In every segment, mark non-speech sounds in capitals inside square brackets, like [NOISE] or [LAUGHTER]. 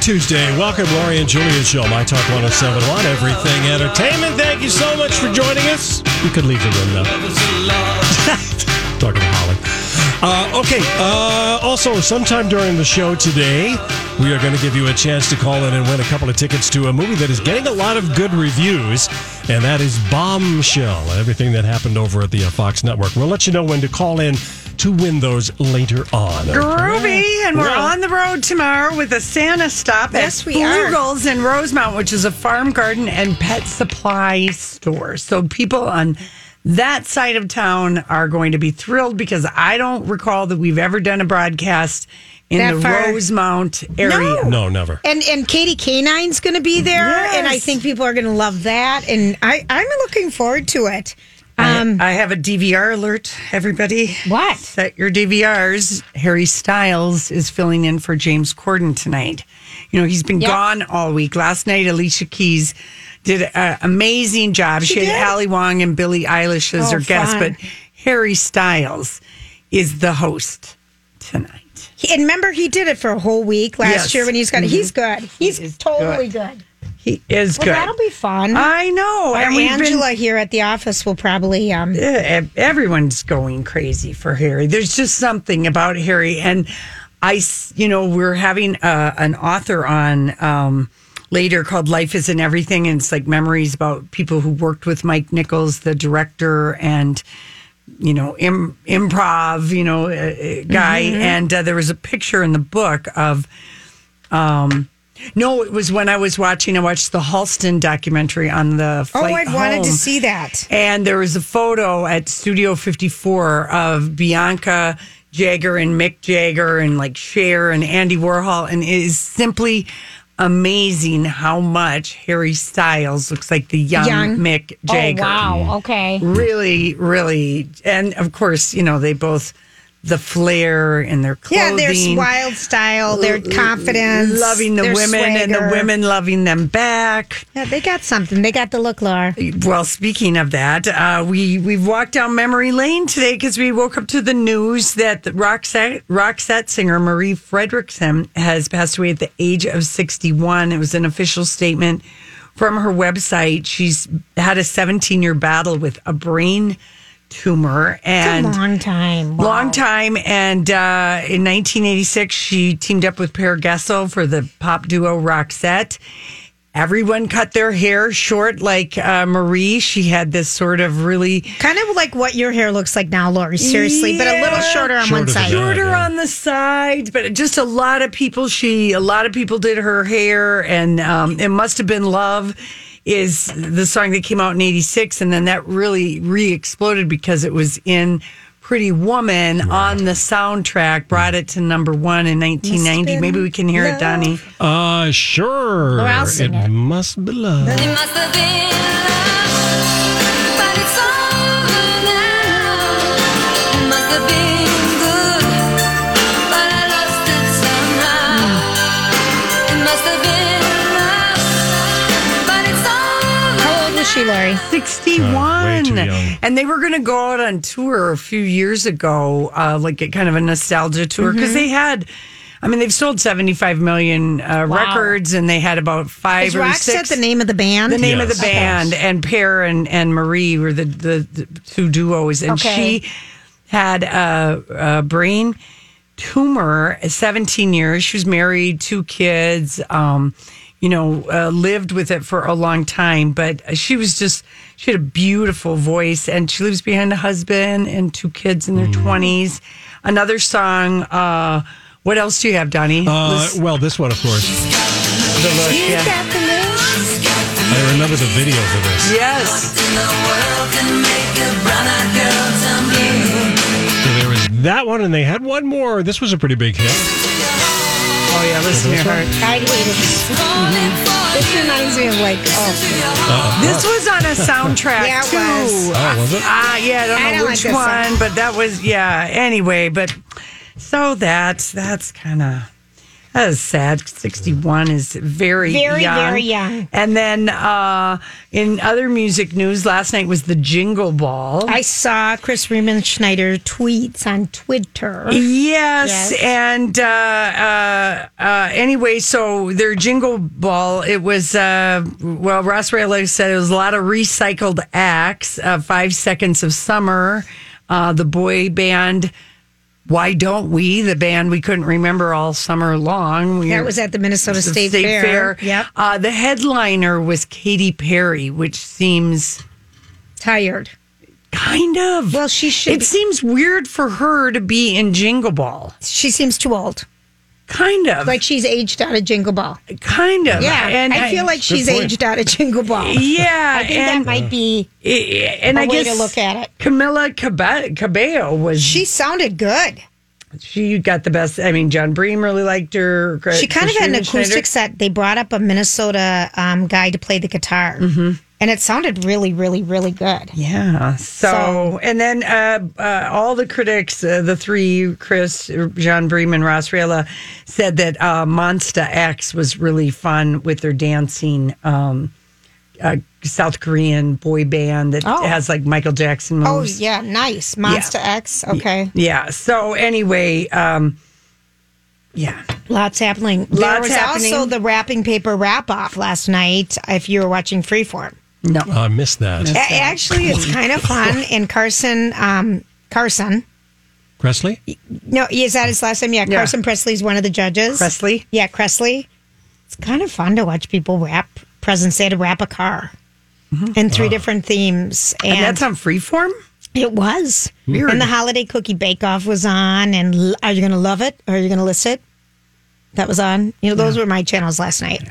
Tuesday. Welcome, Lori and Julia Show, My Talk 1071, Everything Entertainment. Thank you so much for joining us. You could leave the room now. [LAUGHS] Talking to Holly. Uh, okay, uh, also, sometime during the show today, we are going to give you a chance to call in and win a couple of tickets to a movie that is getting a lot of good reviews, and that is Bombshell, everything that happened over at the uh, Fox Network. We'll let you know when to call in to win those later on. okay? Groovy, and we're Yeah. on the road tomorrow with a Santa stop Yes, at we are. Flugels in Rosemount, which is a farm garden and pet supply store. So people on that side of town are going to be thrilled because I don't recall that we've ever done a broadcast in That the far. Rosemount area. No, never. And and Katie Canine's going to be there, and I think people are going to love that. And I I'm looking forward to it. Um, I have a DVR alert, everybody. What? Set your DVRs. Harry Styles is filling in for James Corden tonight. You know, he's been Yep. gone all week. Last night, Alicia Keys did an amazing job. She, had Ali Wong and Billie Eilish as Oh, her guests, fun. but Harry Styles is the host tonight. He- and remember, he did it for a whole week last Yes. Mm-hmm. year when he's got. He's good. He's totally good. He is Well, good. that'll be fun. I know. Our and we've been- Angela here at the office will probably. Um, everyone's going crazy for Harry. There's just something about Harry, and I, you know, we're having uh, an author on um, later called "Life Isn't Everything," and it's like memories about people who worked with Mike Nichols, the director, and you know, Im- improv, you know, uh, uh, guy. And uh, there was a picture in the book of. Um, no, it was when I was watching. I watched the Halston documentary on the oh, I wanted to see that. And there was a photo at Studio 54 of Bianca Jagger and Mick Jagger and like Cher and Andy Warhol. And it is simply amazing how much Harry Styles looks like the young, Young. Mick oh, Jagger. Oh wow. Okay. Really, really. And of course, you know, they both, the flair in their clothing. Yeah, their wild style, their confidence, Loving the women and the women loving them back. Yeah, they got something. They got the look, Laura. Well, speaking of that, uh, we we've walked down memory lane today because we woke up to the news that the Roxette, Roxette singer Marie Fredriksson has passed away at the age of 61. It was an official statement from her website. She's had a 17 year battle with a brain tumor and It's a long time. Wow. Long time. And uh, in 1986, she teamed up with Per Gessle for the pop duo Roxette. Everyone cut their hair short like uh, Marie. She had this sort of really Kind of like what your hair looks like now, Lori. Seriously, but a little shorter on Shorter one than side. that. shorter yeah. on the sides, but just a lot of people. She a lot of people did her hair, and um, it must have been love. Is the song that came out in '86, and then that really re-exploded because it was in Pretty Woman on the soundtrack. Brought it to number one in 1990. Maybe we can hear it, Donnie. Uh, sure. Or I'll sing it it. must be love. It must have been love, but it's over now. It must have been she, Lori? 61. Uh, way too young. And they were going to go out on tour a few years ago, uh, like a kind of a nostalgia tour, because they had. I mean, they've sold 75 million uh, records, and they had about five Is or Roxette six. the name of the band? the name Yes. of the band, and Per and, and Marie were the, the, the two duos, and Okay. she had a, a brain tumor. 17 years, she was married, two kids. Um, you know, uh, lived with it for a long time, but she was just she had a beautiful voice, and she lives behind a husband and two kids in their Mm. twenties. Another song. Uh, what else do you have, Donnie? Uh, List- well, this one, of course. the look, yeah. I remember the video for this. Yes. So there was that one, and they had one more. This was a pretty big hit. Oh yeah, listen to your heart. I hate it. This reminds me of like, oh, This was on a soundtrack Yeah, it too. was. Oh, was it? Ah, yeah, I don't I know don't which this one, song. but that was yeah. Anyway, but so that's that's kind of that is sad. Sixty one is very Very, young. very young. And then uh, in other music news, last night was the Jingle Ball. I saw Chris Riemenschneider tweets on Twitter. Yes, Yes. and uh, uh, uh, anyway, so their jingle ball. It was uh, well, Ross Raihala said it was a lot of recycled acts. Uh, Five Seconds of Summer, uh, the boy band. Why don't we? The band we couldn't remember all summer long. We That was at the Minnesota State, Fair. Yep. Uh, the headliner was Katy Perry, which seems Tired. kind of. Well, she should It be- seems weird for her to be in Jingle Ball. She seems too old. Kind of. Like she's aged out of Jingle Ball. kind of. Yeah. and I feel like she's point. aged out of Jingle Ball. [LAUGHS] yeah, I think and, that might be and a I way guess to look at it. Camila Cabe- Cabello was She sounded good. she got the best. I mean, Jon Bream really liked her. She kind of had an Christina Schneider. acoustic set. They brought up a Minnesota um, guy to play the guitar, Mm-hmm. And it sounded really, really, really good. Yeah. So, So- and then uh, uh, all the critics, uh, the three, Chris, Jon Bream, and Ross Raihala, said that uh, Monsta X was really fun with their dancing um, uh, South Korean boy band that Oh. has like Michael Jackson moves. Oh yeah, nice Monsta X. Okay, Yeah. So anyway, um, yeah. lots happening. there was happening. also the wrapping paper wrap off last night. If you were watching Freeform, No. I missed that. A- actually, it's [LAUGHS] kind of fun. And Carson, um, Carson, Presley? no, is that his last name? Yeah, Yeah. Carson Presley's one of the judges. Presley? Yeah, Kressley. It's kind of fun to watch people wrap presents. They had to wrap a car. in three different themes, and, Mm-hmm. And that's on freeform? It was. Weird. And the holiday cookie bake off was on. And l- are you going to love it? Or are you going to list it? That was on. You know, those were my channels last night.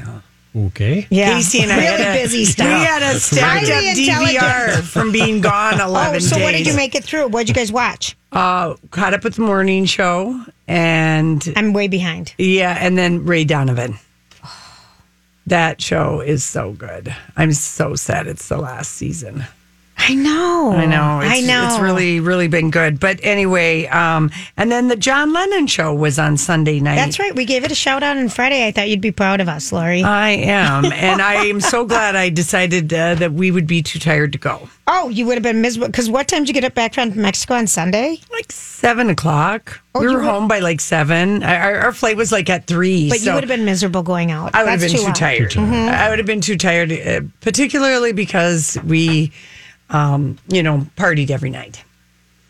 Okay. Yeah. Casey and I really had a, busy stuff. We had a stacked up DVR from being gone 11 [LAUGHS] Oh, so days. what did you make it through? What did you guys watch? Uh, caught up with the morning show and I'm way behind. yeah, and then Ray Donovan. [SIGHS] That show is so good. I'm so sad it's the last season. I know. I know. It's, I know. It's really, really been good. But anyway, um, and then the John Lennon show was on Sunday night. That's right. We gave it a shout out on Friday. I thought you'd be proud of us, Lori. I am. [LAUGHS] and I am so glad I decided uh, that we would be too tired to go. oh, you would have been miserable. Because what time did you get up back from Mexico on Sunday? Like seven o'clock. Oh, we were were- home by like seven. Our, our flight was like at three. But so you would have been miserable going out. I would have That's been too, long. tired. Mm-hmm. I would have been too tired, uh, particularly because we, um, you know, partied every night.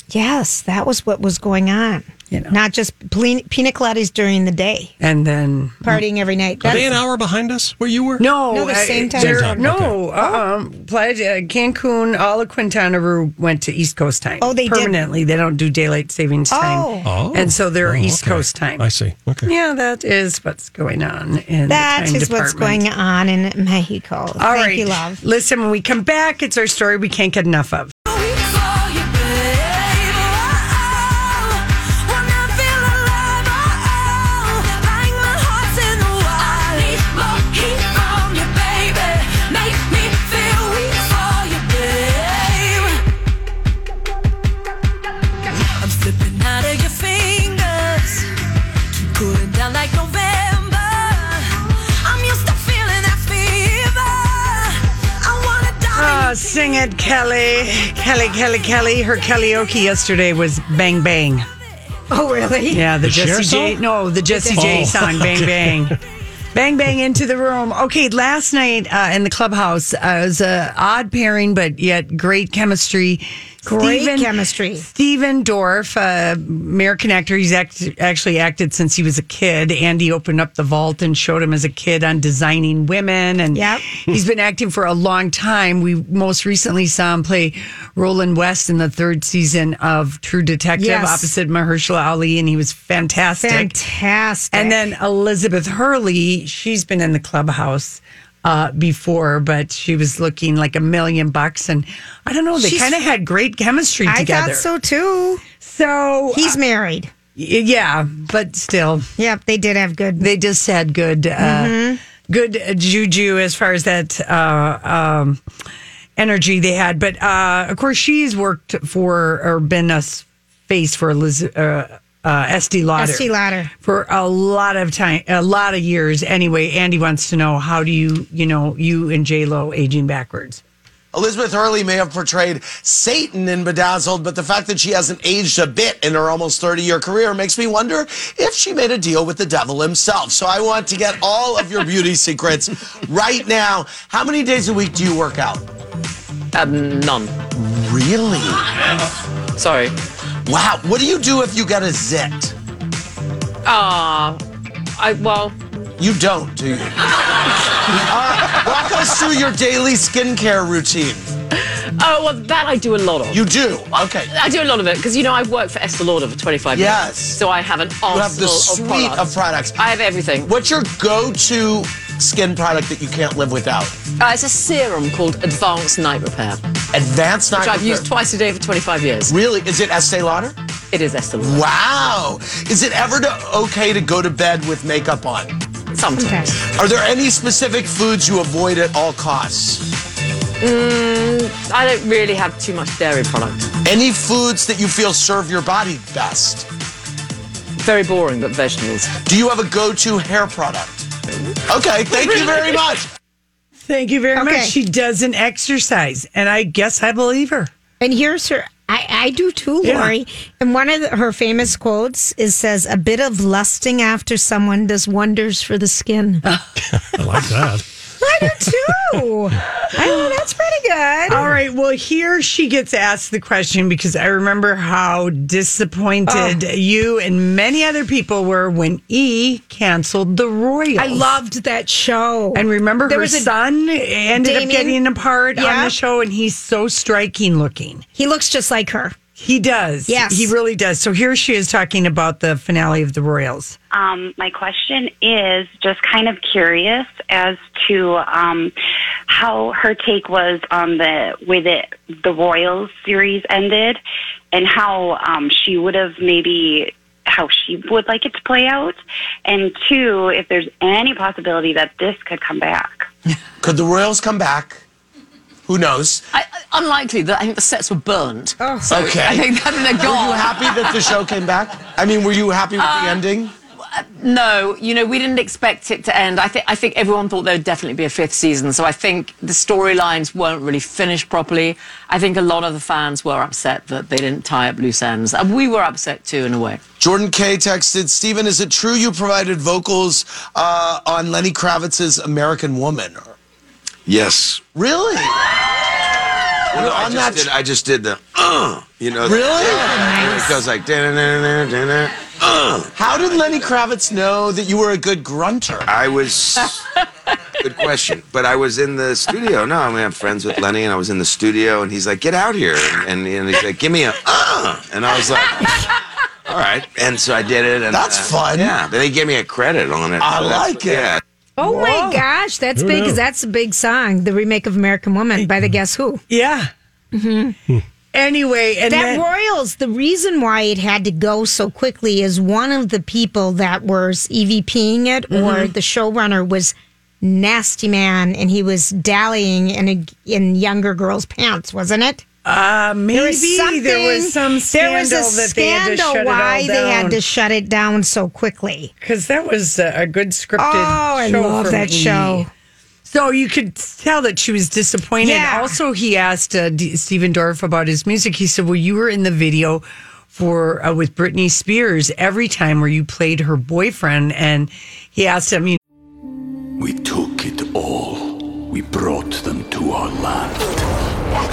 Yes, that was what was going on. You know. Not just pina pina coladas during the day, And then partying every night. Are they That's- an hour behind us where you were? No, No, the same time. Same time, No, um, Playa, uh, Cancun, all of Quintana Roo went to East Coast time. Oh, they did? permanently. They don't do daylight savings time. Oh. Oh. and so they're Oh, East okay. Coast time. I see. Okay. Yeah, that is what's going on in That the time is what's department. going on in Mexico. All Thank right, you, love. Listen, when we come back, it's our story we can't get enough of. Sing it, Kelly. Kelly, Kelly, Kelly. Her karaoke yesterday was Bang Bang. Oh, really? Yeah, the, The Jessie J. song? No, the Jessie J Oh, song. [LAUGHS] Bang bang. Bang bang into the room. Okay, last night uh, in the clubhouse uh, it was a odd pairing, but yet great chemistry. Great Stephen- chemistry. Stephen Dorff, uh, American actor. He's act- actually acted since he was a kid. Andy opened up the vault and showed him as a kid on designing women, and Yep. he's been acting for a long time. We most recently saw him play Roland West in the third season of True Detective Yes. opposite Mahershala Ali, and he was fantastic. Fantastic. And then Elizabeth Hurley, she's been in the clubhouse uh, before, but she was looking like a million bucks. And I don't know, they She's- kind of had great chemistry I together. thought so too. So He's married. y- yeah, but still, Yep, they did have good. they just had good, uh, Mm-hmm. good uh, juju as far as that uh, um, energy they had. But uh, of course, she's worked for or been a s- face for Liz, uh, uh, Estee Lauder. Estee Lauder. for a lot of time, a lot of years. Anyway, Andy wants to know how do you, you know, you and J Lo aging backwards. Elizabeth Hurley may have portrayed Satan in Bedazzled, but the fact that she hasn't aged a bit in her almost 30 year career makes me wonder if she made a deal with the devil himself. So I want to get all of your beauty [LAUGHS] secrets right now. How many days a week do you work out? Um, none. Really? Sorry. Wow. What do you do if you get a zit? Ah, I well, You don't, do you? [LAUGHS] Uh, walk us through your daily skincare routine. oh well, that I do a lot of. You do? Okay. I do a lot of it because you know I've worked for Estee Lauder for 25 Yes. years. So I have an arsenal You have the of suite products. of products. I have everything. What's your go to skin product that you can't live without? Uh, it's a serum called Advanced Night Repair, Advanced night which I've used twice a day for 25 years. Really? Is it Estee Lauder? It is Estee Lauder. Wow. Is it ever to, okay to go to bed with makeup on? Sometimes. Are there any specific foods you avoid at all costs? Mm, I don't really have too much dairy product. Any foods that you feel serve your body best? Very boring, but vegetables. Do you have a go to hair product? Okay, thank you very much. Thank you very Okay. much. She doesn't exercise, and I guess I believe her. And here's her. I, I do too, Yeah. Lori. And one of the, her famous quotes is says, "A bit of lusting after someone does wonders for the skin." [LAUGHS] I like that. I do too. I know that's pretty good. All right. Well, here she gets asked the question because I remember how disappointed Oh. you and many other people were when E canceled the Royals. I loved that show. And remember, There her was a- son ended up getting a part on the show, and he's so striking looking. he looks just like her. He does. Yes. He really does. So here she is talking about the finale of the Royals. Um, my question is just kind of curious as to um, how her take was on the way that the Royals series ended, and how um, she would have maybe how she would like it to play out, and two, if there's any possibility that this could come back. Could the Royals come back? Who knows? I, I- unlikely that I think the sets were burnt. Oh. So Okay. I think, I think they're gone. Were you happy that the show came back? I mean, were you happy with Uh, the ending? No, you know, we didn't expect it to end. I think I think everyone thought there would definitely be a fifth season. So I think the storylines weren't really finished properly. I think a lot of the fans were upset that they didn't tie up loose ends. And we were upset too, in a way. Jordan K texted, Stephen, is it true you provided vocals uh, on Lenny Kravitz's American Woman? Yes. Really? You know, I just did. I just did the. Uh, you know. Really? It goes like. "Da-na-na-na, da-na." Uh. How did Lenny Kravitz know that you were a good grunter? I was. Good question. But I was in the studio. No, I mean, I'm friends with Lenny, and I was in the studio, and he's like, "Get out here!" And, and, he's like, "Give me a." Uh. And I was like. All right, and so I did it, and That's uh, fun. Yeah, they gave me a credit on it. I like it. Yeah, Oh my gosh, that's Who big knew? because that's a big song, the remake of American Woman by the Guess Who. Yeah. Anyway, and That then, Royals, the reason why it had to go so quickly is one of the people that was EVPing it or Mm-hmm. the showrunner was nasty man and he was dallying in a, in younger girls' pants, wasn't it? Uh, maybe There was there was some scandal there was a that they had to scandal shut why they had to shut it down so quickly. Because that was a, a good scripted Oh, I show love from that E! show. So you could tell that she was disappointed. Yeah. Also, he asked uh, D- Stephen Dorff about his music. He said, "Well, you were in the video for uh, with Britney Spears every time where you played her boyfriend, and he asked him, you We took it all. We brought them to our land.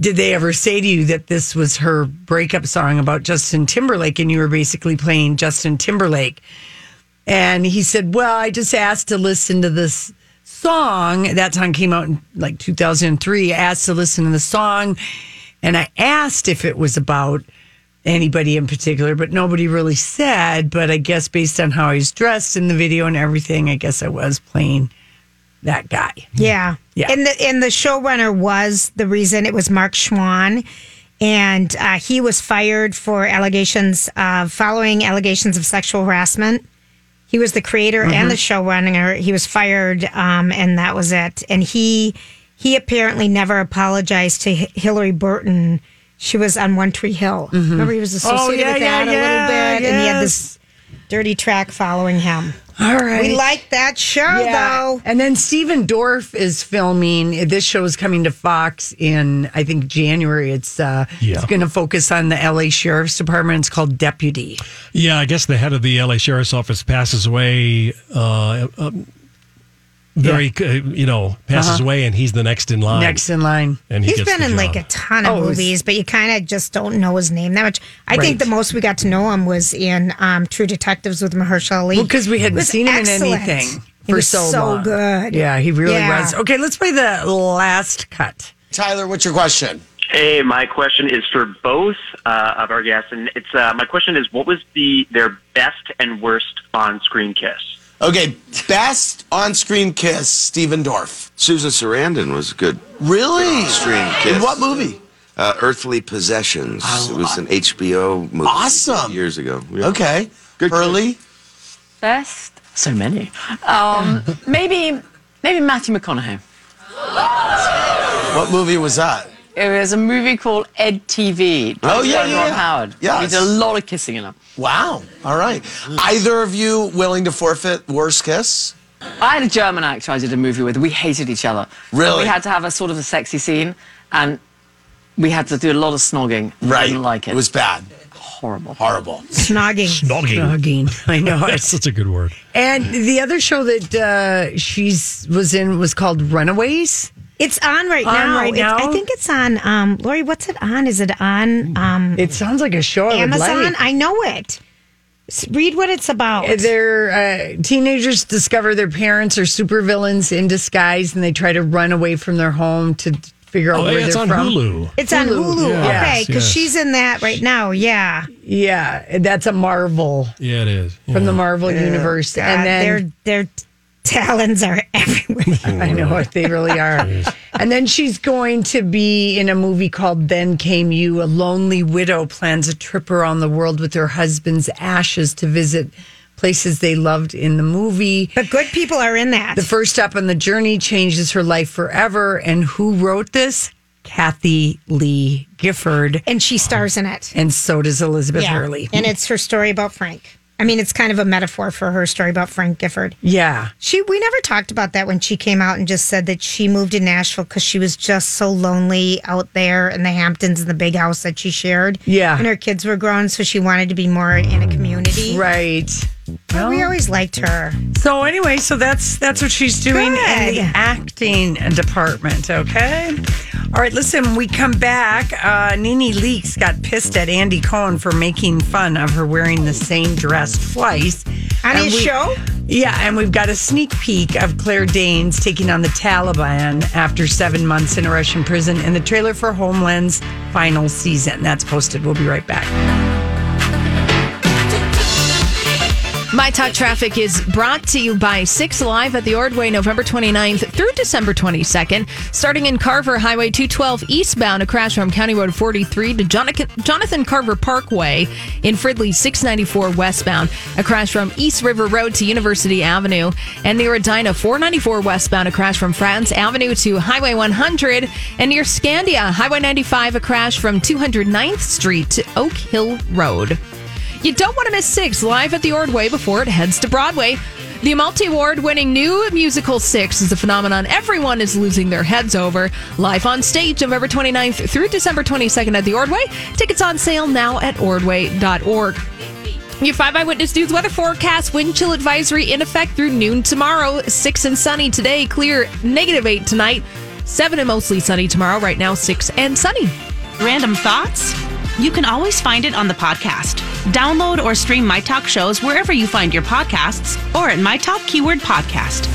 Did they ever say to you that this was her breakup song about Justin Timberlake, and you were basically playing Justin Timberlake? And he said, "Well, I just asked to listen to this song. That song came out in like 2003. I asked to listen to the song, and I asked if it was about anybody in particular, but nobody really said. But I guess based on how he's dressed in the video and everything, I guess I was playing that guy. Yeah. Yeah. And the and the showrunner was the reason it was Mark Schwahn. And uh, he was fired for allegations of following allegations of sexual harassment. He was the creator and the showrunner. He was fired, um, and that was it. And he he apparently never apologized to H- Hilarie Burton. She was on One Tree Hill. Remember, he was associated yeah, with yeah, that a yeah, little bit, and he had this dirty track following him. All right. We like that show, though. And then Stephen Dorff is filming. This show is coming to Fox in I think January. It's uh Yeah. it's going to focus on the LA Sheriff's Department. It's called Deputy. Yeah, I guess the head of the LA Sheriff's Office passes away. Uh, very, uh, you know, passes Uh-huh. away, and he's the next in line. Next in line. and he He's gets been the in like a ton of Oh, movies, but you kind of just don't know his name that much. I Right. think the most we got to know him was in um, True Detectives with Mahershala Ali. Well, because we hadn't seen him excellent. in anything He for was so, so long. good. Yeah, he really Yeah. was. Okay, let's play the last cut. Tyler, what's your question? Hey, my question is for both uh, of our guests, and it's uh, my question is, what was the their best and worst on-screen kiss? Okay, best on-screen kiss, Stephen Dorff. Susan Sarandon was good. Really? On-screen kiss. In what movie? Uh, Earthly Possessions. it was an HBO movie. Awesome. Years ago. Yeah. Okay. Good Early. Best? So many. Um, [LAUGHS] maybe, maybe Matthew McConaughey. What movie was that? It was a movie called Ed TV. Oh, yeah, Ron yeah, yeah. Howard. Yes. We did a lot of kissing in it. Wow. All right. Either of you willing to forfeit worst kiss? I had a German actor I did a movie with. We hated each other. Really? We had to have a sort of a sexy scene, and we had to do a lot of snogging. Right. I Right. didn't like it. It was bad. horrible. Horrible. Snogging. Snogging. Snogging. I know. [LAUGHS] That's such a good word. And the other show that uh, she's was in was called Runaways. It's on right On now. right now? I think it's on. Um, Lori, what's it on? Is it on um, It sounds like a show Amazon? like. I know it. Read what it's about. Uh, Their uh, teenagers discover their parents are supervillains in disguise, and they try to run away from their home to figure out Oh, where yeah, it's they're on from. Hulu. It's on Hulu. Yeah. Okay, because yes. she's in that right now. Yeah. Yeah, that's a Marvel Yeah, it is. from the Yeah. Marvel universe, God, and then their their talons are everywhere. [LAUGHS] I know. They really are. [LAUGHS] and then she's going to be in a movie called Then Came You. A lonely widow plans a trip around the world with her husband's ashes to visit places they loved in the movie. But good people are in that. The first step on the journey changes her life forever. And who wrote this? Kathie Lee Gifford. and she stars in it. And so does Elizabeth Hurley. And it's her story about Frank. I mean, it's kind of a metaphor for her story about Frank Gifford. yeah. She we never talked about that when she came out and just said that she moved to Nashville because she was just so lonely out there in the Hamptons in the big house that she shared. Yeah. And her kids were grown, so she wanted to be more in a community. Right. We always liked her. So anyway, so that's that's what she's doing in the acting department. Okay. All right. Listen, we come back. Uh, Nene Leakes got pissed at Andy Cohen for making fun of her wearing the same dress twice On And his we- show? Yeah, and we've got a sneak peek of Claire Danes taking on the Taliban after seven months in a Russian prison in the trailer for Homeland's final season. That's posted. We'll be right back. My Talk Traffic is brought to you by Six Live at the Ordway, November 29th through December 22nd. Starting in Carver, Highway 212 eastbound, a crash from County Road 43 to Jonathan Carver Parkway. In Fridley, 694 westbound, a crash from East River Road to University Avenue. And near Edina, 494 westbound, a crash from France Avenue to Highway 100. And near Scandia, Highway 95, a crash from 209th Street to Oak Hill Road. You don't want to miss Six live at the Ordway before it heads to Broadway. The multi award winning new musical Six is a phenomenon everyone is losing their heads over. Live on stage November 29th through December 22nd at the Ordway. Tickets on sale now at ordway.org. Your 5 Eyewitness News weather forecast wind chill advisory in effect through noon tomorrow. 6 and sunny today, clear negative 8 tonight. 7 and mostly sunny tomorrow. Right now, 6 and sunny. Random thoughts? You can always find it on the podcast. Download or stream My Talk shows wherever you find your podcasts or at My Talk Keyword Podcast.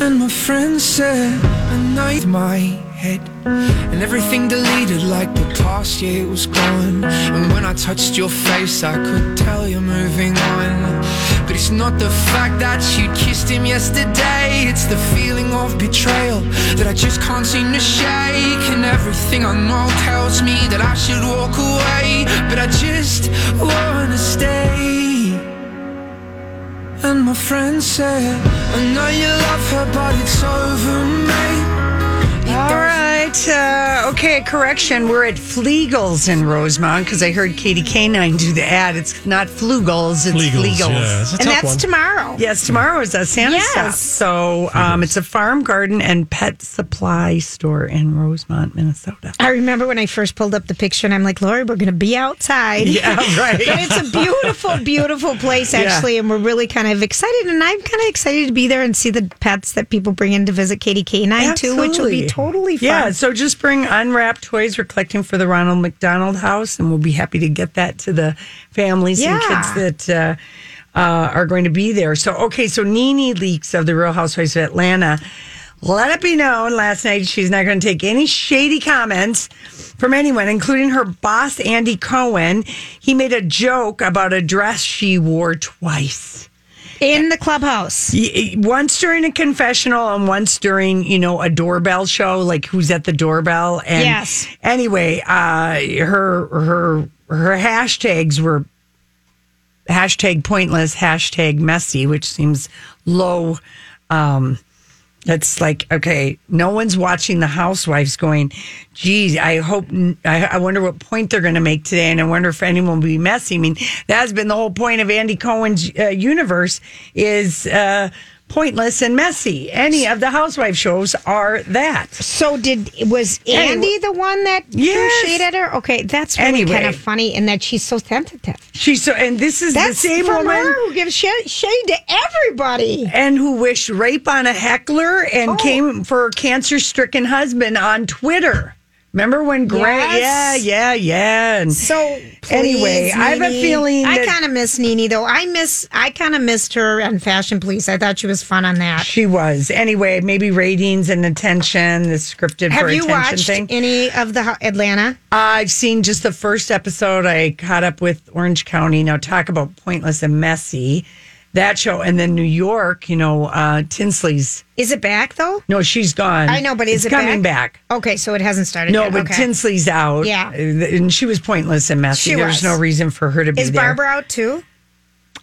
And my friend said, I know my head. And everything deleted like the past year was gone. And when I touched your face, I could tell you're moving on. But it's not the fact that you kissed him yesterday, it's the feeling of betrayal that I just can't seem to shake. And everything I know tells me that I should walk away, but I just wanna stay. And my friend said, I know you love her, but it's over, mate. All right. Uh, okay, correction. We're at Flegels in Rosemount because I heard Katie Canine do the ad. It's not Flugels, it's Flegels, Flegels. yeah, it's a And tough that's one. tomorrow. Yes, tomorrow is a Santa Yes. stuff. So um, it's a farm, garden, and pet supply store in Rosemount, Minnesota. I remember when I first pulled up the picture, and I'm like, Lori, we're going to be outside. [LAUGHS] Yeah, right. but it's a beautiful, beautiful place, Yeah. actually, and we're really kind of excited. And I'm kind of excited to be there and see the pets that people bring in to visit Katie K9 too, which will be totally fun. Yeah, so just bring unwrapped toys. We're collecting for the Ronald McDonald House, and we'll be happy to get that to the families and kids that uh, uh, are going to be there. So, okay, so Nene Leakes of the Real Housewives of Atlanta. Let it be known last night she's not going to take any shady comments from anyone, including her boss, Andy Cohen. He made a joke about a dress she wore twice in the clubhouse. Once during a confessional and once during, you know, a doorbell show, like who's at the doorbell. And Yes. Anyway, uh, her her her hashtags were hashtag pointless, hashtag messy, which seems low. Um, that's like okay. No one's watching the housewives going. Geez, I hope. I, I wonder what point they're going to make today, and I wonder if anyone will be messy. I mean, that has been the whole point of Andy Cohen's uh, universe is uh, pointless and messy. Any of the housewife shows are that. So did was Andy the one that Yes. threw shade at her? Okay, that's really Anyway. kind of funny in that she's so sensitive. She's so, and this is That's the same from woman. her who gives shade, shade to everybody. and who wished rape on a heckler and oh. came for her cancer stricken husband on Twitter. Remember when Grant? Yes. Yeah, yeah, yeah. And So anyway, please, I have a Nene. feeling I kind of miss Nene though. I miss. I kind of missed her on Fashion Police. I thought she was fun on that. She was. Anyway, maybe ratings and attention, the scripted Have for you attention watched thing. any of the Ho- Atlanta? I've seen just the first episode. I caught up with Orange County. Now talk about pointless and messy. That show, and then New York. You know, uh, Tinsley's. Is it back though? No, she's gone. I know, but is It's it coming back? Okay, so it hasn't started. No, yet. but okay. Tinsley's out. Yeah. and she was pointless and messy. She There's was. no reason for her to be Is there. Barbara out too?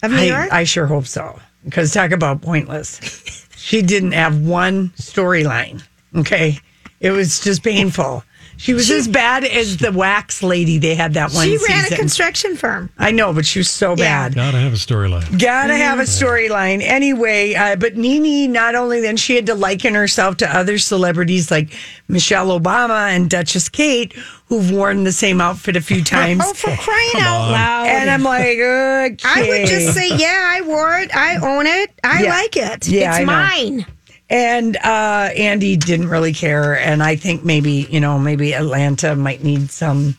Of New I, York? I sure hope so. Because talk about pointless. [LAUGHS] she didn't have one storyline. Okay. It was just painful. She was as bad as the wax lady they had that one she season. ran a construction firm. I know, but she was so bad. Gotta have a storyline. Gotta have a storyline. Anyway, uh, but Nene, not only then, she had to liken herself to other celebrities like Michelle Obama and Duchess Kate, who've worn the same outfit a few [LAUGHS] times. Oh, for crying out loud! And I'm like, okay. I would just say, yeah, I wore it. I own it. I Yeah. like it. Yeah, it's I know. And uh, Andy didn't really care. And I think maybe, you know, maybe Atlanta might need some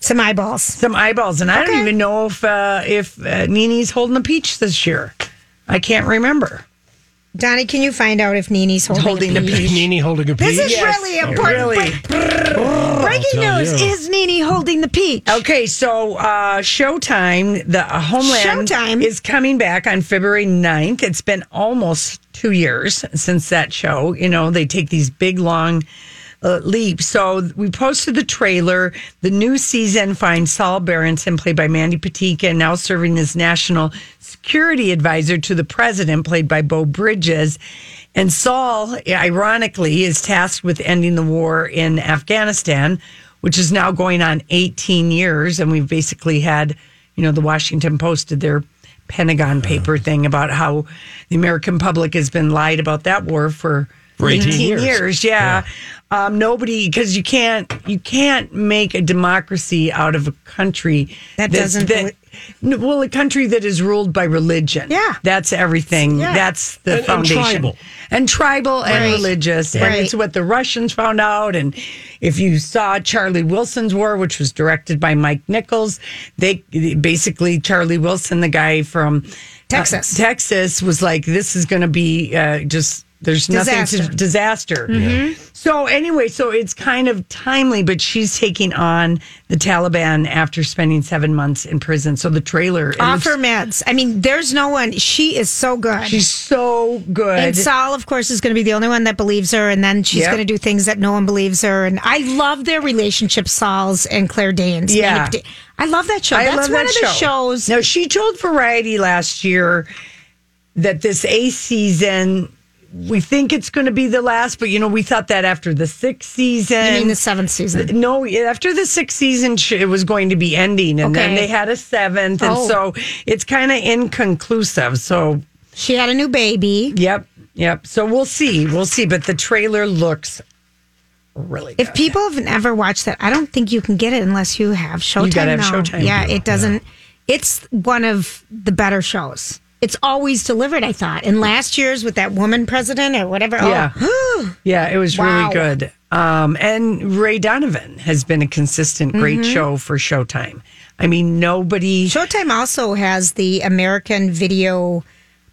some eyeballs. Some eyeballs. And I don't even know if uh, if uh, Nene's holding a peach this year. I can't remember. Donnie, can you find out if Nene's holding, Holding a the peach? Nene holding a This peach. is really Oh, important. really? Breaking tell news: you. Is Nene holding the peach? Okay, so uh, Showtime, the uh, Homeland Showtime. is coming back on February 9th. It's been almost two years since that show. You know, they take these big, long uh, leaps. So we posted the trailer. The new season finds Saul Berenson, played by Mandy Patinkin, now serving as national security advisor to the president, played by Beau Bridges. And Saul, ironically, is tasked with ending the war in Afghanistan, which is now going on 18 years. And we've basically had, you know, the Washington Post did their Pentagon paper thing about how the American public has been lied about that war for, For 18 years. Yeah. Um, nobody, because you can't, you can't make a democracy out of a country That that's- doesn't that- well, a country that is ruled by religion. Yeah, that's everything. Yeah. That's the And- and foundation. tribal. and tribal and Right. religious, and it's what the Russians found out. And if you saw Charlie Wilson's War, which was directed by Mike Nichols, they basically Charlie Wilson, the guy from uh, Texas. Texas, was like, "This is going to be uh, just." There's nothing to Disaster. disaster. Mhm. So anyway, so it's kind of timely, but she's taking on the Taliban after spending seven months in prison. So the trailer it Off looks- her meds. I mean, there's no one. She is so good. She's so good. And Saul, of course, is going to be the only one that believes her, and then she's Yep. going to do things that no one believes her. And I love their relationship, Saul's and Claire Danes. Yeah. I love that show. I That's love one that of the show. shows. No, she told Variety last year that this A season, we think it's going to be the last, but you know, we thought that after the sixth season. You mean the seventh season? No, after the sixth season, it was going to be ending, and then they had a seventh, and Oh. so it's kind of inconclusive. So she had a new baby. Yep, yep. So we'll see, we'll see. But the trailer looks really. If people have never watched that, I don't think you can get it unless you have Showtime. You gotta have now. Showtime. Yeah, Yeah. it doesn't. It's one of the better shows. It's always delivered. I thought, and last year's with that woman president or whatever. Yeah. Oh, Yeah, it was Wow. really good. Um, and Ray Donovan has been a consistent great Mhm. show for Showtime. I mean, nobody. Showtime also has the American Video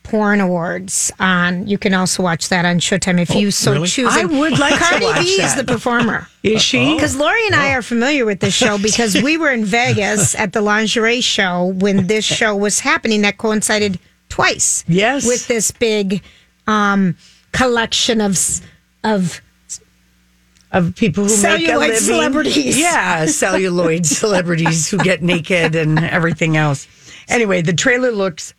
Porn Awards on. You can also watch that on Showtime if you so really? choose. I would like to Cardi B is the performer. [LAUGHS] Is she? Because Lori and I are familiar with this show because we were in [LAUGHS] Vegas at the lingerie show when this [LAUGHS] show was happening. That coincided twice. Yes. with this big um, collection of of of people who make a Celluloid living. celebrities. Yeah, celluloid [LAUGHS] celebrities who get naked and everything else. Anyway, the trailer looks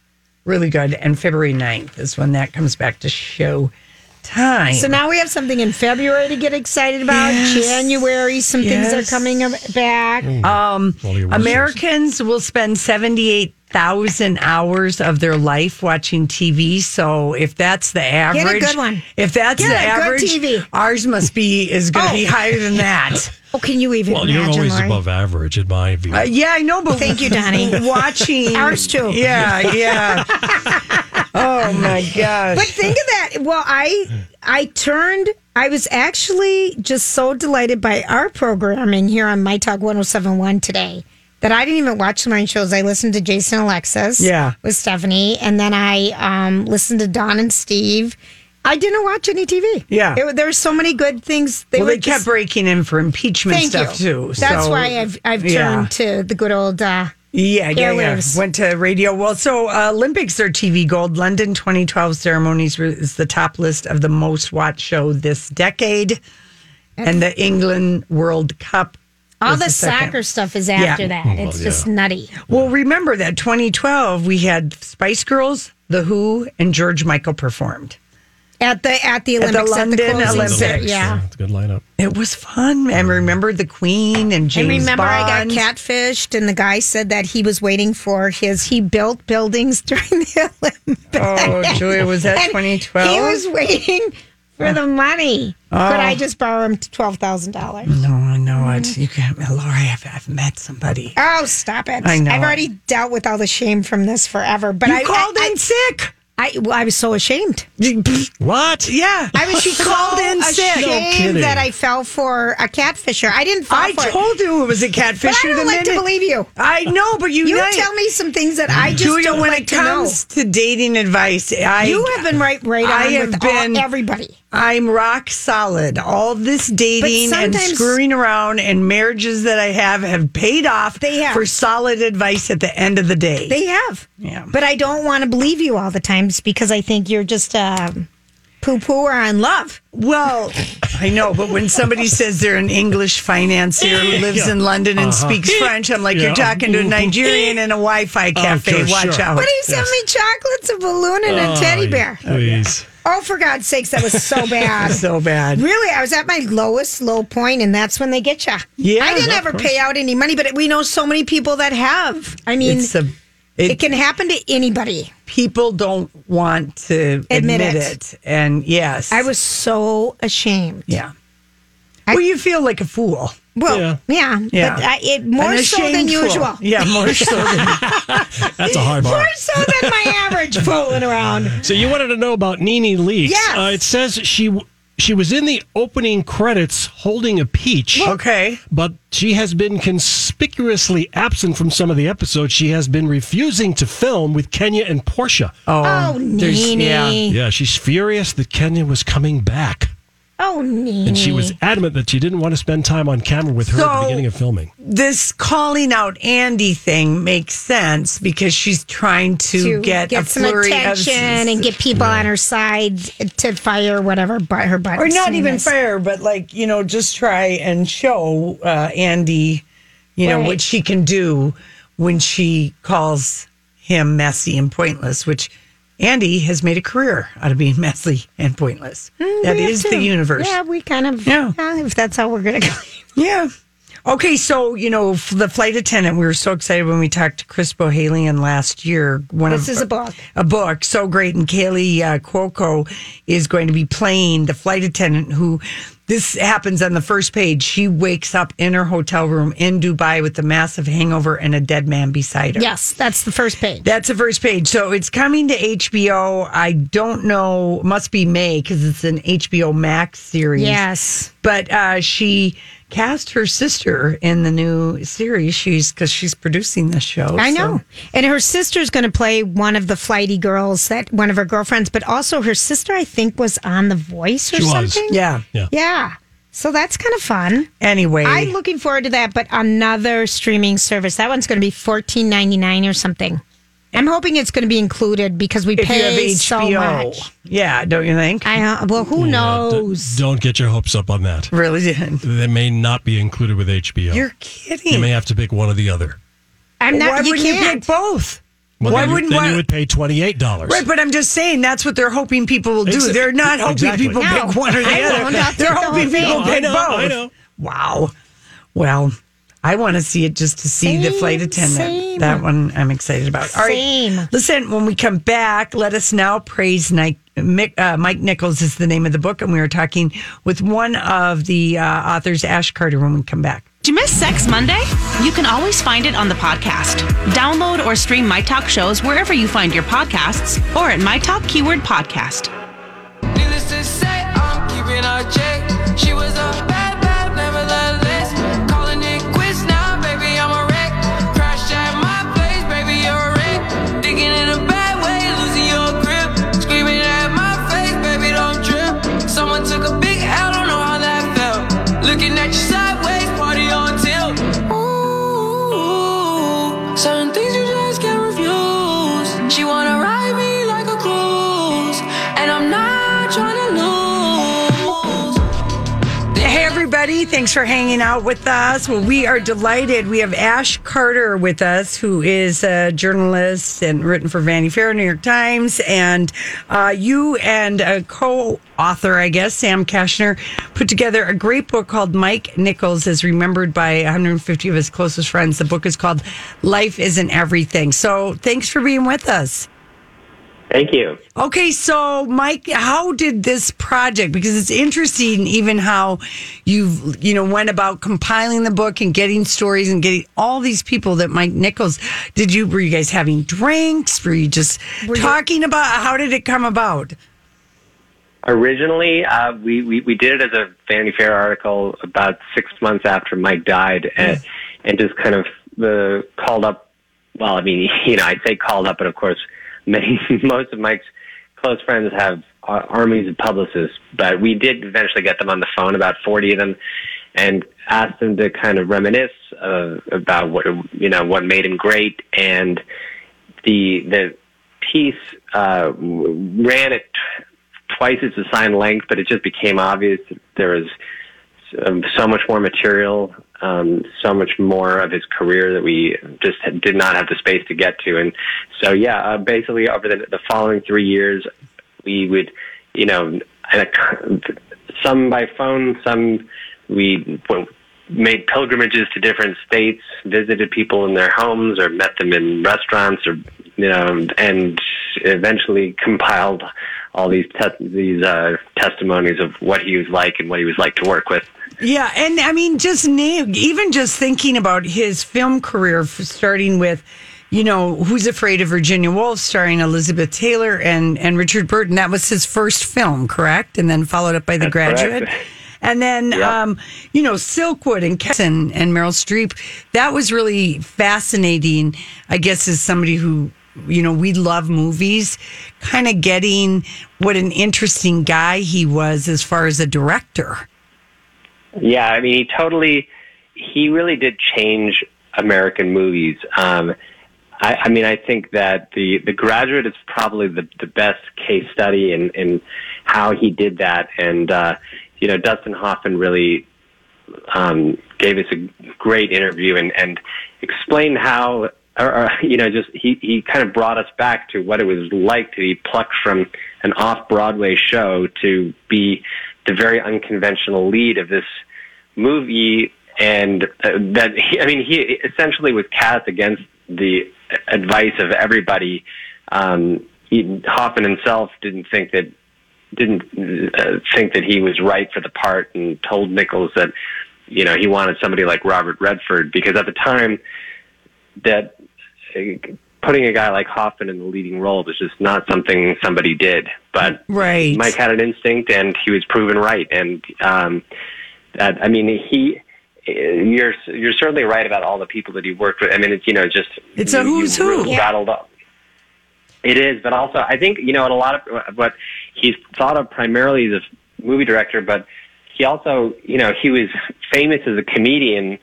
really good, and February 9th is when that comes back to show time. So now we have something in February to get excited about. Yes. January, some things are coming ab- back. Um, All the awards Americans will spend 78,000 hours of their life watching TV. So if that's the average, Get a good one. if that's Get the average, TV. ours must be is going to be Oh. higher than that. [LAUGHS] Oh, can you even Well, you're always Lori? above average in my view. Uh, yeah, I know, but Thank you, Donnie. [LAUGHS] Watching Ours too. Yeah, yeah. [LAUGHS] oh [LAUGHS] my gosh. But think of that. Well, I I turned. I was actually just so delighted by our programming here on My Talk 1071 today that I didn't even watch the morning shows. I listened to Jason Alexis Yeah. with Stephanie, and then I um, listened to Don and Steve. I didn't watch any TV. Yeah. It, there were so many good things. well, were they kept breaking in for impeachment stuff you. too. That's so- why I've I've yeah. turned to the good old. Uh, Yeah, yeah, yeah. Went to radio. Well, so uh, Olympics are TV gold. London 2012 ceremonies is the top list of the most watched show this decade, and the England World Cup. all was the, soccer stuff is after Yeah. that. It's just nutty. Well, remember that 2012 we had Spice Girls, The Who, and George Michael performed. At the at the At the Olympics, at the, London Olympics. cer- yeah. It's a good lineup. It was fun. And um, remember the Queen and James and remember, I got catfished, and the guy said that he was waiting for his. He built buildings [LAUGHS] during the Olympics. Oh, Julia, was that [LAUGHS] 2012? He was waiting for the money. Could Oh. I just borrow him twelve thousand dollars? No, I know it. You can't, Laura. I've, I've met somebody. Oh, stop it! I know. I've already dealt with all the shame from this forever. But You I called I, in sick. I well, I was so ashamed. [LAUGHS] What? Yeah, I was. She [LAUGHS] So called in sick. No ashamed kidding. that I fell for a catfisher. I didn't fall I for it. I told you it was a catfisher. But I don't like to believe you. I know, but you You know- tell me some things that I just Julia, don't when like it to know. comes to dating advice, I You have been right, right on I have with been all, everybody. I'm rock solid. All this dating and screwing around and marriages that I have have paid off They have. for solid advice at the end of the day. They have. Yeah. But I don't want to believe you all the times because I think you're just um, poo poo on love. Well, I know, but when somebody [LAUGHS] says they're an English financier who lives Yeah. in London and Uh-huh. speaks French, I'm like, Yeah. you're talking to a Nigerian in a Wi-Fi cafe. sure, Watch sure. out. But he sent me chocolates, a balloon, and a Oh, teddy bear. Please. Oh, for God's sakes, that was so [LAUGHS] bad. so bad. Really, I was at my lowest low point, and that's when they get you. Yeah, I didn't ever pay out any money, but we know so many people that have. I mean, It's a- it, it- can happen to anybody. People don't want to Admit admit, it. it. And yes. I was so ashamed. Yeah. well, you feel like a fool. Well, Yeah. yeah, Yeah. but I, it more An so than usual. Yeah, more so than [LAUGHS] That's a high bar. More so than my average fooling around. So you wanted to know about Nene Leakes. Yes. Uh, it says she she was in the opening credits holding a peach. Okay. But she has been conspicuously absent from some of the episodes. She has been refusing to film with Kenya and Porsha. Oh, there's- Nene. yeah. Yeah, she's furious that Kenya was coming back. Oh, Nene. And she was adamant that she didn't want to spend time on camera with her at the beginning of filming. this calling out Andy thing makes sense because she's trying to, get, a some flurry attention of and get people on her side to fire whatever but her butt or not even is. fire, but like you know, just try and show uh, Andy, you know, what she can do when she calls him messy and pointless, which. Andy has made a career out of being [LAUGHS] messy and pointless. Mm, that to. the universe. Yeah, we kind of. Yeah. If that's how we're gonna go. Yeah. Okay, so you know the flight attendant. We were so excited when we talked to Chris Bohjalian last year. One This of, is a book. A book, so great. And Kaley uh, Cuoco is going to be playing the flight attendant who. This happens on the first page. She wakes up in her hotel room in Dubai with a massive hangover and a dead man beside her. Yes, that's the first page. That's the first page. So it's coming to HBO. I don't know, must be May because it's an HBO Max series. Yes. But uh, she cast her sister in the new series. She's because she's producing this show. I so- know. And her sister's going to play one of the flighty girls that one of her girlfriends, but also her sister, I think, was on The Voice or She was. something. Yeah. Yeah. Yeah. So that's kind of fun. Anyway, I'm looking forward to that, but another streaming service. That one's going to be fourteen ninety nine or something. I'm hoping it's going to be included because we if you pay have so HBO, much. yeah, don't you think? I uh, well, who Yeah, d- knows? don't get your hopes up on that. really did. [LAUGHS] They may not be included with HBO. You're kidding. you kidding. may have to pick one or the other. I'm not. Why you wouldn't you can't. pick both? Well, Why then, you- wouldn't then why- you would pay twenty eight dollars? Right, but I'm just saying that's what they're hoping people will do. Exa- they're not hoping exactly. people No, pick one or the I other. won't. I'll They're take the hoping people thing. pick I know, both. I know. Wow. Well, I want to see it just to see the flight attendant. same. That one I'm excited about. All right. Same. Listen, when we come back, let us now praise Nike. Mick, uh, Mike Nichols is the name of the book, and we are talking with one of the uh, authors, Ash Carter, when we come back. Did you miss Sex Monday? You can always find it on the podcast. Download or stream My Talk shows wherever you find your podcasts or at My Talk Keyword Podcast. Thanks for hanging out with us. Well, we are delighted. We have Ash Carter with us, who is a journalist and written for Vanity Fair, New York Times. And uh, you and a co author, I guess, Sam Kashner, put together a great book called Mike Nichols is Remembered by 150 of his closest friends. The book is called Life Isn't Everything. So thanks for being with us. Thank you. Okay, so Mike, how did this project? Because it's interesting, even how you've you know went about compiling the book and getting stories and getting all these people that Mike Nichols. Did you were you guys having drinks? Were you just talking about how did it come about? Originally, uh, we, we we did it as a Vanity Fair article about six months after Mike died, and, and just kind of uh, called up. Well, I mean, [LAUGHS] you know, I say called up, but of course, many [LAUGHS] most of Mike's close friends have armies of publicists. But we did eventually get them on the phone, about forty of them, and asked them to kind of reminisce uh, about what you know what made him great, and the the piece uh, ran at twice its assigned length, but it just became obvious that there was um, so much more material, um, so much more of his career that we just did not have the space to get to. And so, yeah, uh, basically over the, the following three years, we would, you know, some by phone, some we well, made pilgrimages to different states, visited people in their homes, or met them in restaurants, or you know, and eventually compiled all these te- these uh, testimonies of what he was like and what he was like to work with. Yeah, and I mean, just name, even just thinking about his film career, starting with, you know, Who's Afraid of Virginia Woolf, starring Elizabeth Taylor and and Richard Burton. That was his first film, correct? And then followed up by The That's correct. Graduate. [LAUGHS] And then, um, you know, Silkwood and Kesson and Meryl Streep. That was really fascinating. I guess as somebody who, you know, we love movies, kind of getting what an interesting guy he was as far as a director. Yeah, I mean, he totally, he really did change American movies. Um, I, I mean, I think that the the Graduate is probably the the best case study in in how he did that, and uh, you know, Dustin Hoffman really um, gave us a great interview and and explained how. Or, or, [LAUGHS] you know, just he, he kind of brought us back to what it was like to be plucked from an off Broadway show to be the very unconventional lead of this movie and uh, that he, I mean he essentially was cast against the advice of everybody. Um, he, Hoffman himself didn't think that didn't uh, think that he was right for the part, and told Nichols that you know he wanted somebody like Robert Redford because at the time that uh, putting a guy like Hoffman in the leading role was just not something somebody did. But Right. Mike had an instinct, and he was proven right. And um, that I mean, he. You're you're certainly right about all the people that he worked with. I mean, it's you know just It's a you- you who's who. really Yeah. rattled up. It is, but also I think you know in a lot of what he's thought of primarily as a movie director, but he also you know he was famous as a comedian,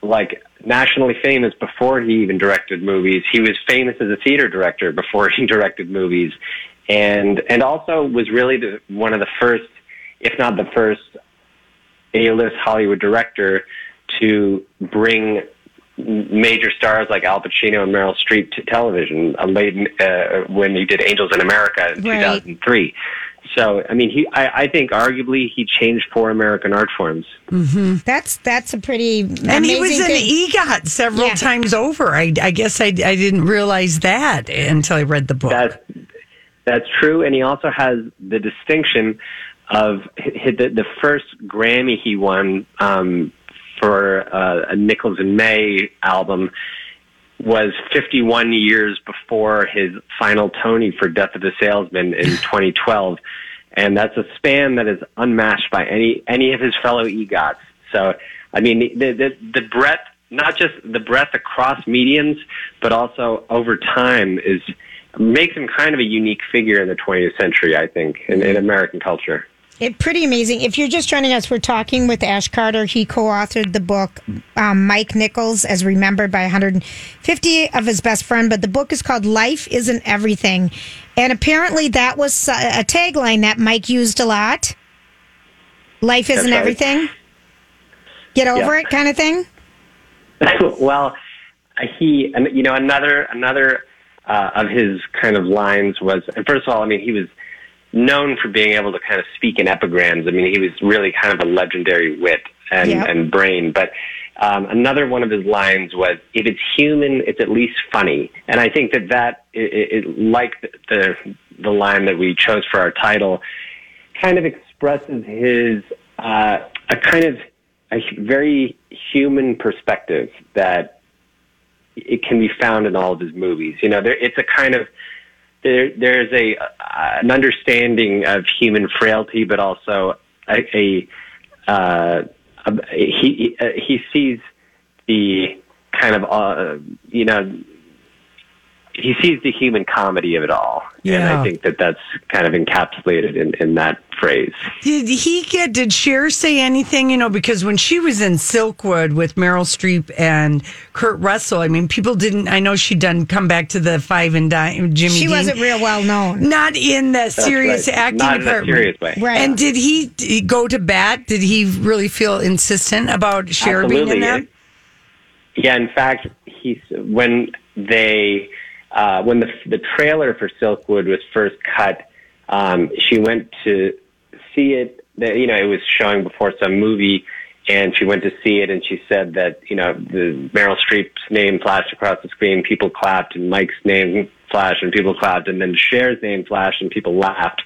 like nationally famous before he even directed movies. He was famous as a theater director before [LAUGHS] he directed movies, and and also was really the, one of the first, if not the first, A-list Hollywood director to bring major stars like Al Pacino and Meryl Streep to television uh, late uh, when he did Angels in America in Right. 2003. So, I mean, he I, I think arguably he changed four American art forms. Mm-hmm. That's that's a pretty And he was amazing an thing. EGOT several Yeah. times over. I, I guess I, I didn't realize that until I read the book. That's that's true, and he also has the distinction of hi- the, the first Grammy he won um, for uh, a Nichols and May album was 51 years before his final Tony for Death of the Salesman in [LAUGHS] 2012, and that's a span that is unmatched by any any of his fellow EGOTs. So, I mean, the the, the breadth, not just the breadth across mediums, but also over time is makes him kind of a unique figure in the 20th century, I think, in, in mm-hmm. American culture. It pretty amazing. If you're just joining us, we're talking with Ash Carter. He co-authored the book um, Mike Nichols, as remembered by 150 of his best friend. But the book is called Life Isn't Everything, and apparently that was a tagline that Mike used a lot. Life isn't right. everything. Get over Yeah. it, kind of thing. [LAUGHS] well, he, and you know, another another uh, of his kind of lines was, and first of all, I mean, he was known for being able to kind of speak in epigrams. I mean, he was really kind of a legendary wit and, Yeah. and brain. But Um, another one of his lines was, "If it's human, it's at least funny." And I think that that, it, it, like the the line that we chose for our title, kind of expresses his uh, a kind of a very human perspective that it can be found in all of his movies. You know, there, it's a kind of there, there's a an understanding of human frailty, but also a, a, uh, he uh, he sees the kind of uh, you know he sees the human comedy of it all, and I think that that's kind of encapsulated in, in that phrase. Did he get? Did Cher say anything? You know, because when she was in Silkwood with Meryl Streep and Kurt Russell, I mean, people didn't. I know she'd done come back to the Five and Dime. Jimmy. She Dean. wasn't real well known. Not in the serious right. acting Not in a department. serious way. Right. And did he, did he go to bat? Did he really feel insistent about Cher being in that? Yeah, in fact, he's when they uh, when the the trailer for Silkwood was first cut, um, she went to see it. That you know, it was showing before some movie, and she went to see it, and she said that you know the Meryl Streep's name flashed across the screen, people clapped, and Mike's name flashed, and people clapped, and then Cher's name flashed, and people laughed.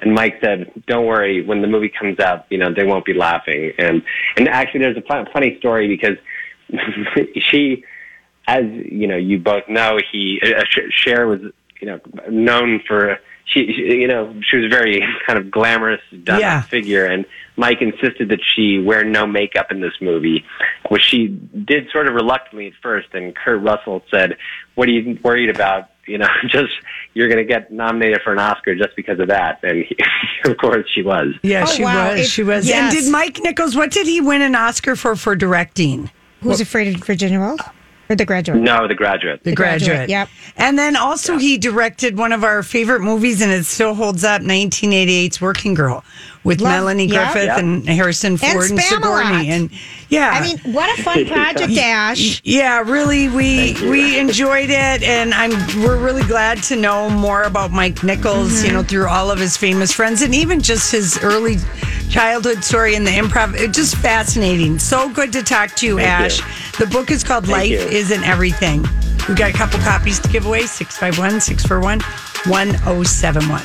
And Mike said, "Don't worry. When the movie comes out, you know they won't be laughing." And and actually, there's a fun, funny story because [LAUGHS] she, as you know, you both know, he uh, Cher was you know known for she, she you know she was a very [LAUGHS] kind of glamorous Yeah. figure, and Mike insisted that she wear no makeup in this movie, which she did sort of reluctantly at first. And Kurt Russell said, "What are you worried about?" You know, [LAUGHS] just you're going to get nominated for an Oscar just because of that. And he, [LAUGHS] of course, she was. Yeah, Oh, she wow. was. It- she was. yes. And did Mike Nichols? What did he win an Oscar for for directing? Who's afraid of Virginia Woolf or The Graduate? No, The Graduate. The, graduate. Graduate, yep. And then also he directed one of our favorite movies, and it still holds up. 1988's Working Girl with Love- Melanie yep. Griffith Yep. and Harrison Ford and, Spamalot. Sigourney. And yeah, I mean, what a fun [LAUGHS] project, Ash. Yeah, really, we we enjoyed it, and I'm we're really glad to know more about Mike Nichols. Mm-hmm. You know, through all of his famous friends, and even just his early childhood story in the improv. It's just fascinating. So good to talk to you, Thank Ash. you. The book is called Thank Life you. Isn't Everything. We've got a couple copies to give away 651 641 1071.